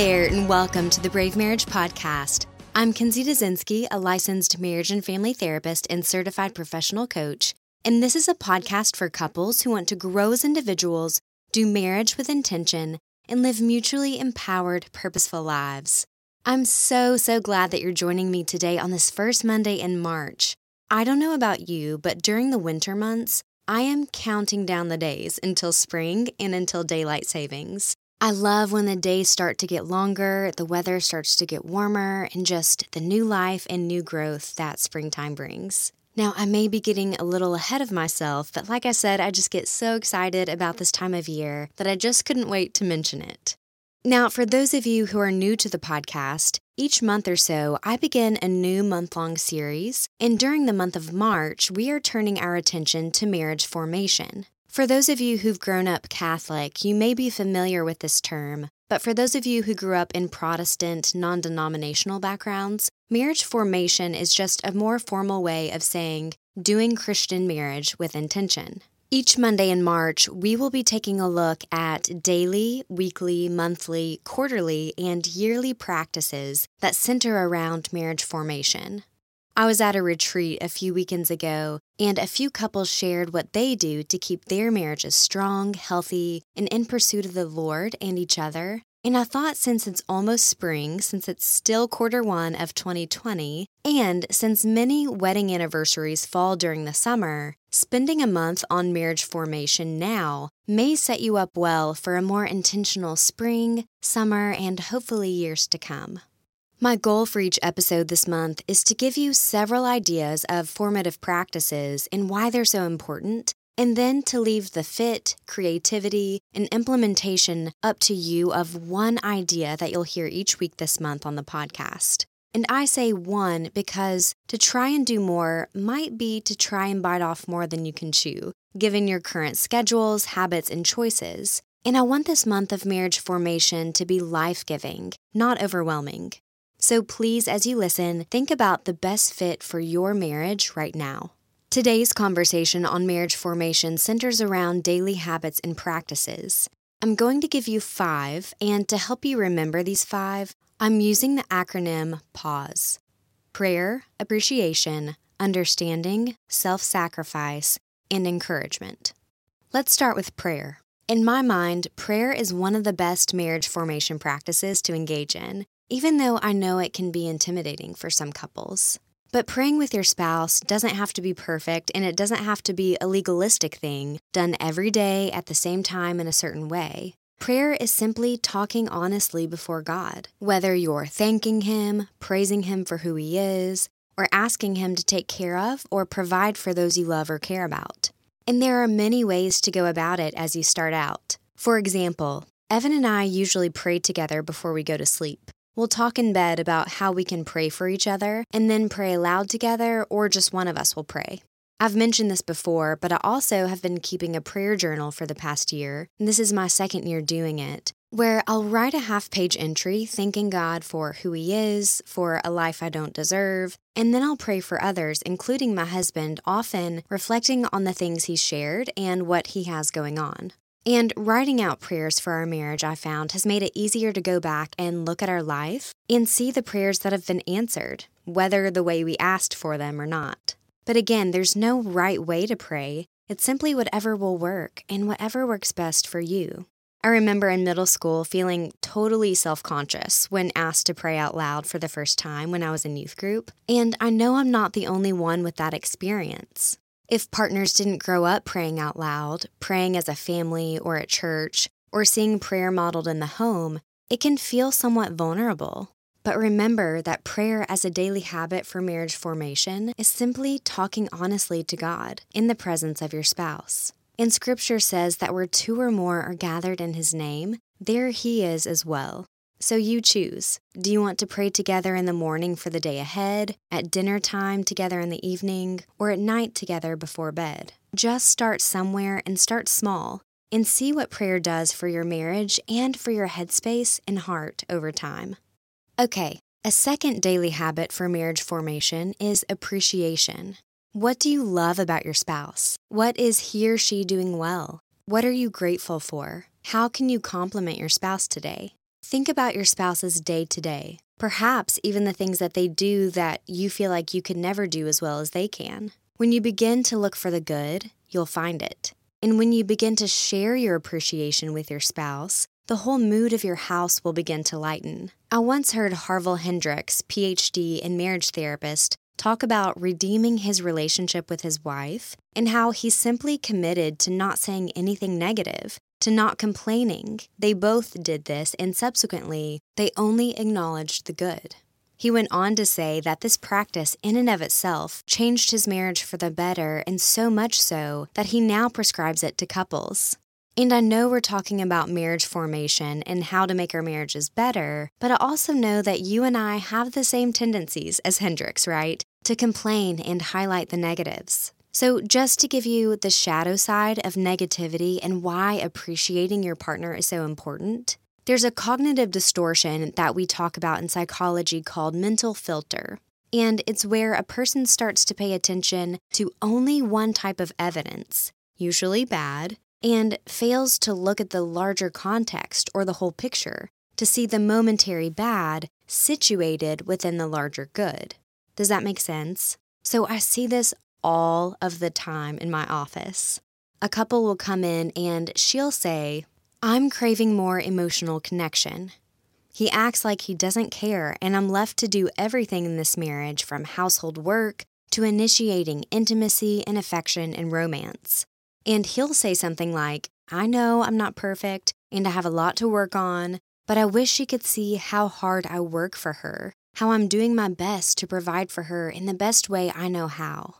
There, and welcome to the Brave Marriage Podcast. I'm Kinsey Dazinski, a licensed marriage and family therapist and certified professional coach, and this is a podcast for couples who want to grow as individuals, do marriage with intention, and live mutually empowered, purposeful lives. I'm so, so glad that you're joining me today on this first Monday in March. I don't know about you, but during the winter months, I am counting down the days until spring and until daylight savings. I love when the days start to get longer, the weather starts to get warmer, and just the new life and new growth that springtime brings. Now, I may be getting a little ahead of myself, but like I said, I just get so excited about this time of year that I just couldn't wait to mention it. Now, for those of you who are new to the podcast, each month or so, I begin a new month long series, and during the month of March, we are turning our attention to marriage formation. For those of you who've grown up Catholic, you may be familiar with this term, but for those of you who grew up in Protestant, non denominational backgrounds, marriage formation is just a more formal way of saying doing Christian marriage with intention. Each Monday in March, we will be taking a look at daily, weekly, monthly, quarterly, and yearly practices that center around marriage formation. I was at a retreat a few weekends ago, and a few couples shared what they do to keep their marriages strong, healthy, and in pursuit of the Lord and each other. And I thought since it's almost spring, since it's still quarter one of 2020, and since many wedding anniversaries fall during the summer, spending a month on marriage formation now may set you up well for a more intentional spring, summer, and hopefully years to come. My goal for each episode this month is to give you several ideas of formative practices and why they're so important, and then to leave the fit, creativity, and implementation up to you of one idea that you'll hear each week this month on the podcast. And I say one because to try and do more might be to try and bite off more than you can chew, given your current schedules, habits, and choices. And I want this month of marriage formation to be life giving, not overwhelming. So please, as you listen, think about the best fit for your marriage right now. Today's conversation on marriage formation centers around daily habits and practices. I'm going to give you five, and to help you remember these five, I'm using the acronym PAUSE prayer, appreciation, understanding, self sacrifice, and encouragement. Let's start with prayer. In my mind, prayer is one of the best marriage formation practices to engage in even though I know it can be intimidating for some couples. But praying with your spouse doesn't have to be perfect and it doesn't have to be a legalistic thing done every day at the same time in a certain way. Prayer is simply talking honestly before God, whether you're thanking Him, praising Him for who He is, or asking Him to take care of or provide for those you love or care about. And there are many ways to go about it as you start out. For example, Evan and I usually pray together before we go to sleep. We'll talk in bed about how we can pray for each other and then pray aloud together, or just one of us will pray. I've mentioned this before, but I also have been keeping a prayer journal for the past year, and this is my second year doing it, where I'll write a half page entry thanking God for who He is, for a life I don't deserve, and then I'll pray for others, including my husband, often reflecting on the things He's shared and what He has going on. And writing out prayers for our marriage, I found, has made it easier to go back and look at our life and see the prayers that have been answered, whether the way we asked for them or not. But again, there's no right way to pray. It's simply whatever will work and whatever works best for you. I remember in middle school feeling totally self conscious when asked to pray out loud for the first time when I was in youth group, and I know I'm not the only one with that experience. If partners didn't grow up praying out loud, praying as a family or at church, or seeing prayer modeled in the home, it can feel somewhat vulnerable. But remember that prayer as a daily habit for marriage formation is simply talking honestly to God in the presence of your spouse. And scripture says that where two or more are gathered in his name, there he is as well. So you choose. Do you want to pray together in the morning for the day ahead, at dinner time together in the evening, or at night together before bed? Just start somewhere and start small and see what prayer does for your marriage and for your headspace and heart over time. Okay, a second daily habit for marriage formation is appreciation. What do you love about your spouse? What is he or she doing well? What are you grateful for? How can you compliment your spouse today? Think about your spouse's day to day, perhaps even the things that they do that you feel like you could never do as well as they can. When you begin to look for the good, you'll find it. And when you begin to share your appreciation with your spouse, the whole mood of your house will begin to lighten. I once heard Harville Hendrix, PhD and marriage therapist, talk about redeeming his relationship with his wife and how he simply committed to not saying anything negative, to not complaining. They both did this, and subsequently, they only acknowledged the good. He went on to say that this practice, in and of itself, changed his marriage for the better, and so much so that he now prescribes it to couples. And I know we're talking about marriage formation and how to make our marriages better, but I also know that you and I have the same tendencies as Hendrix, right? To complain and highlight the negatives. So, just to give you the shadow side of negativity and why appreciating your partner is so important, there's a cognitive distortion that we talk about in psychology called mental filter. And it's where a person starts to pay attention to only one type of evidence, usually bad, and fails to look at the larger context or the whole picture to see the momentary bad situated within the larger good. Does that make sense? So I see this all of the time in my office. A couple will come in and she'll say, I'm craving more emotional connection. He acts like he doesn't care, and I'm left to do everything in this marriage from household work to initiating intimacy and affection and romance. And he'll say something like, I know I'm not perfect and I have a lot to work on, but I wish she could see how hard I work for her, how I'm doing my best to provide for her in the best way I know how.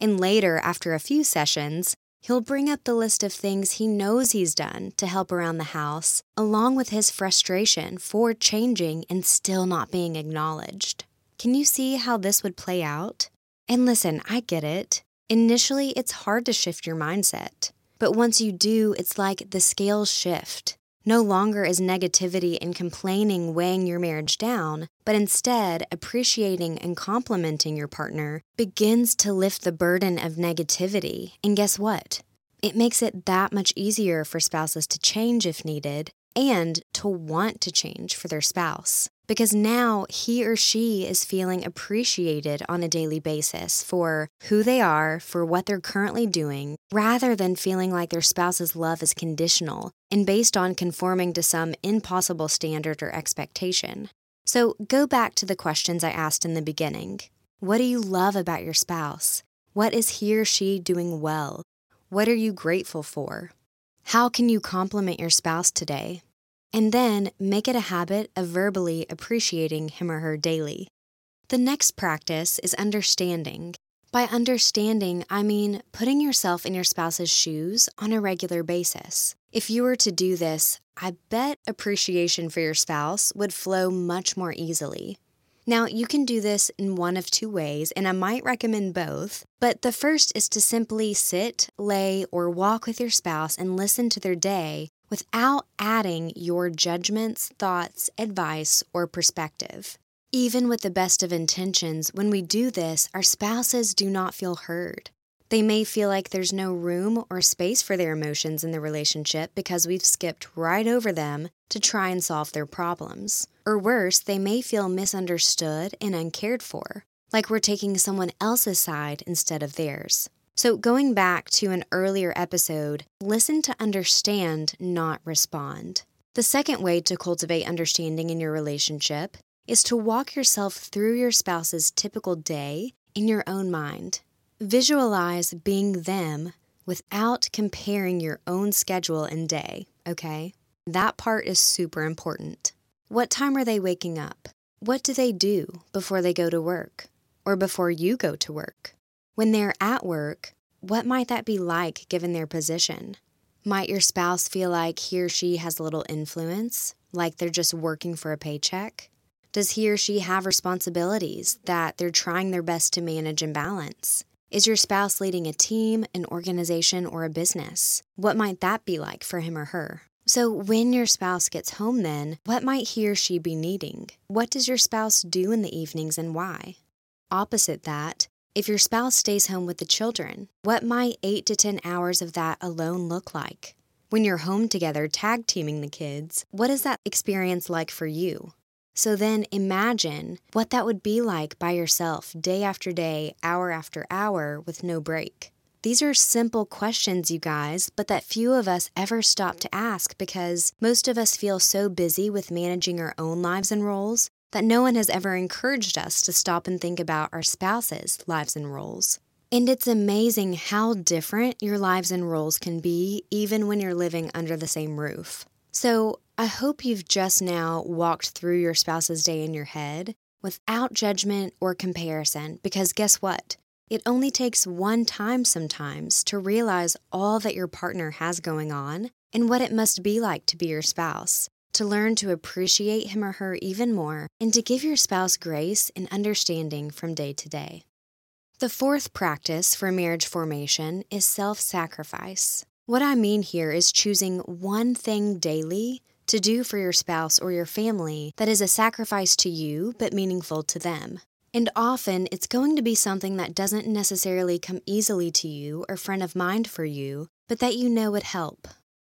And later, after a few sessions, He'll bring up the list of things he knows he's done to help around the house, along with his frustration for changing and still not being acknowledged. Can you see how this would play out? And listen, I get it. Initially, it's hard to shift your mindset. But once you do, it's like the scales shift. No longer is negativity and complaining weighing your marriage down, but instead, appreciating and complimenting your partner begins to lift the burden of negativity. And guess what? It makes it that much easier for spouses to change if needed and to want to change for their spouse because now he or she is feeling appreciated on a daily basis for who they are, for what they're currently doing, rather than feeling like their spouse's love is conditional and based on conforming to some impossible standard or expectation. So go back to the questions I asked in the beginning. What do you love about your spouse? What is he or she doing well? What are you grateful for? How can you compliment your spouse today? And then make it a habit of verbally appreciating him or her daily. The next practice is understanding. By understanding, I mean putting yourself in your spouse's shoes on a regular basis. If you were to do this, I bet appreciation for your spouse would flow much more easily. Now, you can do this in one of two ways, and I might recommend both. But the first is to simply sit, lay, or walk with your spouse and listen to their day without adding your judgments, thoughts, advice, or perspective. Even with the best of intentions, when we do this, our spouses do not feel heard. They may feel like there's no room or space for their emotions in the relationship because we've skipped right over them to try and solve their problems. Or worse, they may feel misunderstood and uncared for, like we're taking someone else's side instead of theirs. So, going back to an earlier episode, listen to understand, not respond. The second way to cultivate understanding in your relationship is to walk yourself through your spouse's typical day in your own mind. Visualize being them without comparing your own schedule and day, okay? That part is super important. What time are they waking up? What do they do before they go to work or before you go to work? When they're at work, what might that be like given their position? Might your spouse feel like he or she has little influence, like they're just working for a paycheck? Does he or she have responsibilities that they're trying their best to manage and balance? Is your spouse leading a team, an organization, or a business? What might that be like for him or her? So, when your spouse gets home, then, what might he or she be needing? What does your spouse do in the evenings and why? Opposite that, if your spouse stays home with the children, what might 8 to 10 hours of that alone look like? When you're home together tag teaming the kids, what is that experience like for you? So then imagine what that would be like by yourself, day after day, hour after hour, with no break. These are simple questions, you guys, but that few of us ever stop to ask because most of us feel so busy with managing our own lives and roles that no one has ever encouraged us to stop and think about our spouse's lives and roles. And it's amazing how different your lives and roles can be, even when you're living under the same roof. So, I hope you've just now walked through your spouse's day in your head without judgment or comparison, because guess what? It only takes one time sometimes to realize all that your partner has going on and what it must be like to be your spouse, to learn to appreciate him or her even more, and to give your spouse grace and understanding from day to day. The fourth practice for marriage formation is self sacrifice. What I mean here is choosing one thing daily to do for your spouse or your family that is a sacrifice to you but meaningful to them. And often it's going to be something that doesn't necessarily come easily to you or front of mind for you, but that you know would help.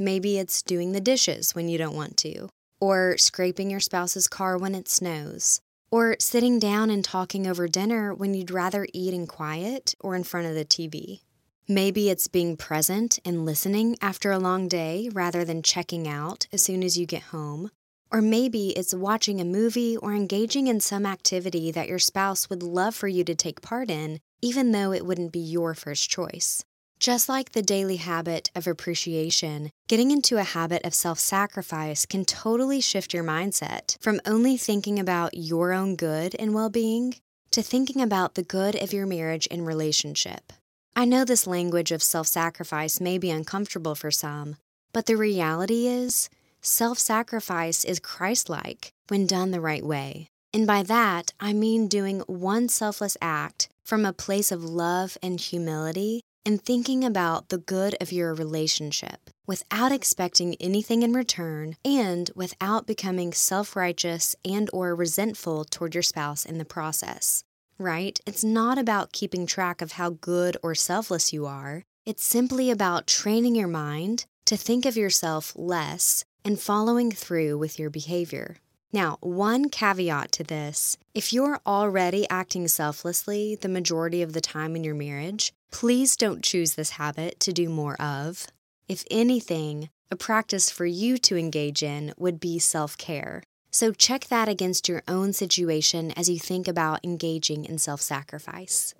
Maybe it's doing the dishes when you don't want to, or scraping your spouse's car when it snows, or sitting down and talking over dinner when you'd rather eat in quiet or in front of the TV. Maybe it's being present and listening after a long day rather than checking out as soon as you get home. Or maybe it's watching a movie or engaging in some activity that your spouse would love for you to take part in, even though it wouldn't be your first choice. Just like the daily habit of appreciation, getting into a habit of self sacrifice can totally shift your mindset from only thinking about your own good and well being to thinking about the good of your marriage and relationship. I know this language of self sacrifice may be uncomfortable for some, but the reality is, self sacrifice is Christ like when done the right way. And by that, I mean doing one selfless act from a place of love and humility and thinking about the good of your relationship without expecting anything in return and without becoming self-righteous and or resentful toward your spouse in the process right? It's not about keeping track of how good or selfless you are. It's simply about training your mind to think of yourself less and following through with your behavior. Now, one caveat to this if you're already acting selflessly the majority of the time in your marriage, please don't choose this habit to do more of. If anything, a practice for you to engage in would be self care. So check that against your own situation as you think about engaging in self sacrifice.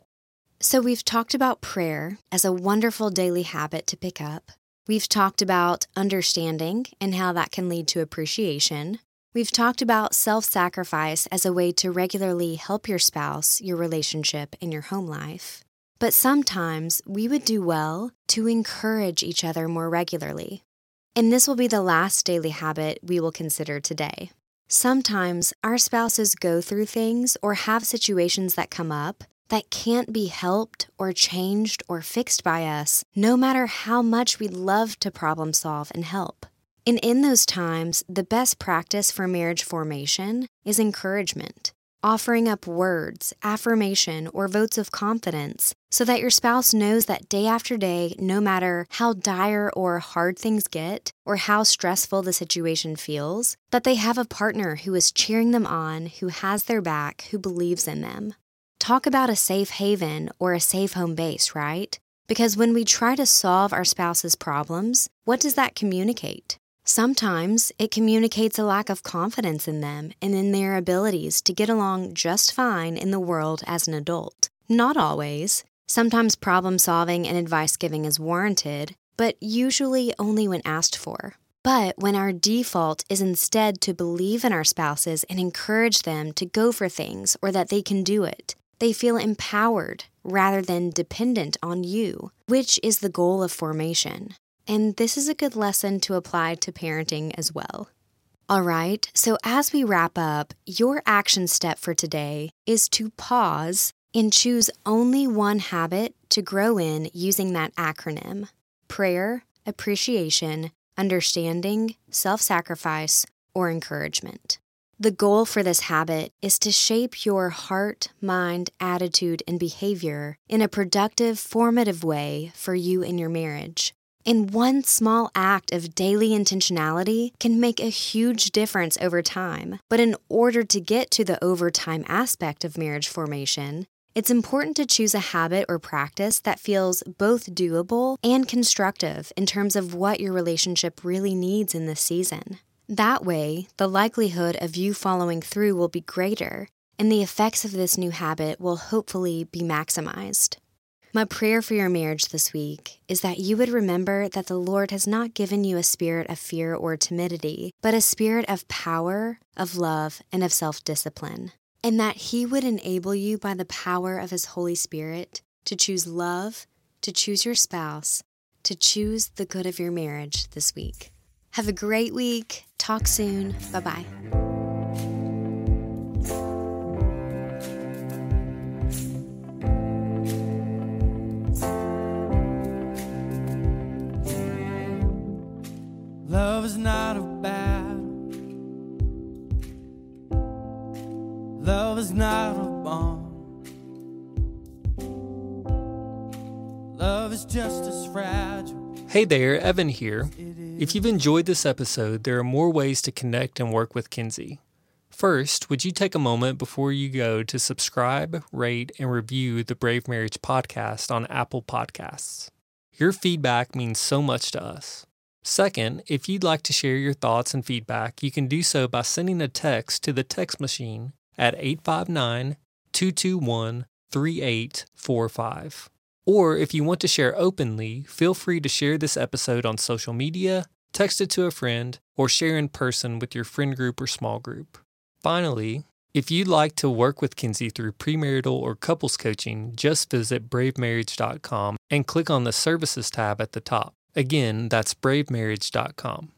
So, we've talked about prayer as a wonderful daily habit to pick up. We've talked about understanding and how that can lead to appreciation. We've talked about self sacrifice as a way to regularly help your spouse, your relationship, and your home life. But sometimes we would do well to encourage each other more regularly. And this will be the last daily habit we will consider today. Sometimes our spouses go through things or have situations that come up that can't be helped or changed or fixed by us, no matter how much we'd love to problem solve and help. And in those times, the best practice for marriage formation is encouragement offering up words, affirmation, or votes of confidence so that your spouse knows that day after day, no matter how dire or hard things get or how stressful the situation feels, that they have a partner who is cheering them on, who has their back, who believes in them. Talk about a safe haven or a safe home base, right? Because when we try to solve our spouse's problems, what does that communicate? Sometimes it communicates a lack of confidence in them and in their abilities to get along just fine in the world as an adult. Not always. Sometimes problem solving and advice giving is warranted, but usually only when asked for. But when our default is instead to believe in our spouses and encourage them to go for things or that they can do it, they feel empowered rather than dependent on you, which is the goal of formation. And this is a good lesson to apply to parenting as well. All right, so as we wrap up, your action step for today is to pause and choose only one habit to grow in using that acronym prayer, appreciation, understanding, self sacrifice, or encouragement. The goal for this habit is to shape your heart, mind, attitude, and behavior in a productive, formative way for you and your marriage. And one small act of daily intentionality can make a huge difference over time. But in order to get to the overtime aspect of marriage formation, it's important to choose a habit or practice that feels both doable and constructive in terms of what your relationship really needs in this season. That way, the likelihood of you following through will be greater, and the effects of this new habit will hopefully be maximized. My prayer for your marriage this week is that you would remember that the Lord has not given you a spirit of fear or timidity, but a spirit of power, of love, and of self discipline, and that He would enable you by the power of His Holy Spirit to choose love, to choose your spouse, to choose the good of your marriage this week. Have a great week. Talk soon. Bye bye. Is not a battle. Love is not a bomb. Love is just as fragile. Hey there, Evan here. If you've enjoyed this episode, there are more ways to connect and work with Kinsey. First, would you take a moment before you go to subscribe, rate, and review the Brave Marriage podcast on Apple Podcasts? Your feedback means so much to us. Second, if you'd like to share your thoughts and feedback, you can do so by sending a text to the text machine at 859 221 3845. Or if you want to share openly, feel free to share this episode on social media, text it to a friend, or share in person with your friend group or small group. Finally, if you'd like to work with Kinsey through premarital or couples coaching, just visit bravemarriage.com and click on the Services tab at the top. Again, that's bravemarriage.com.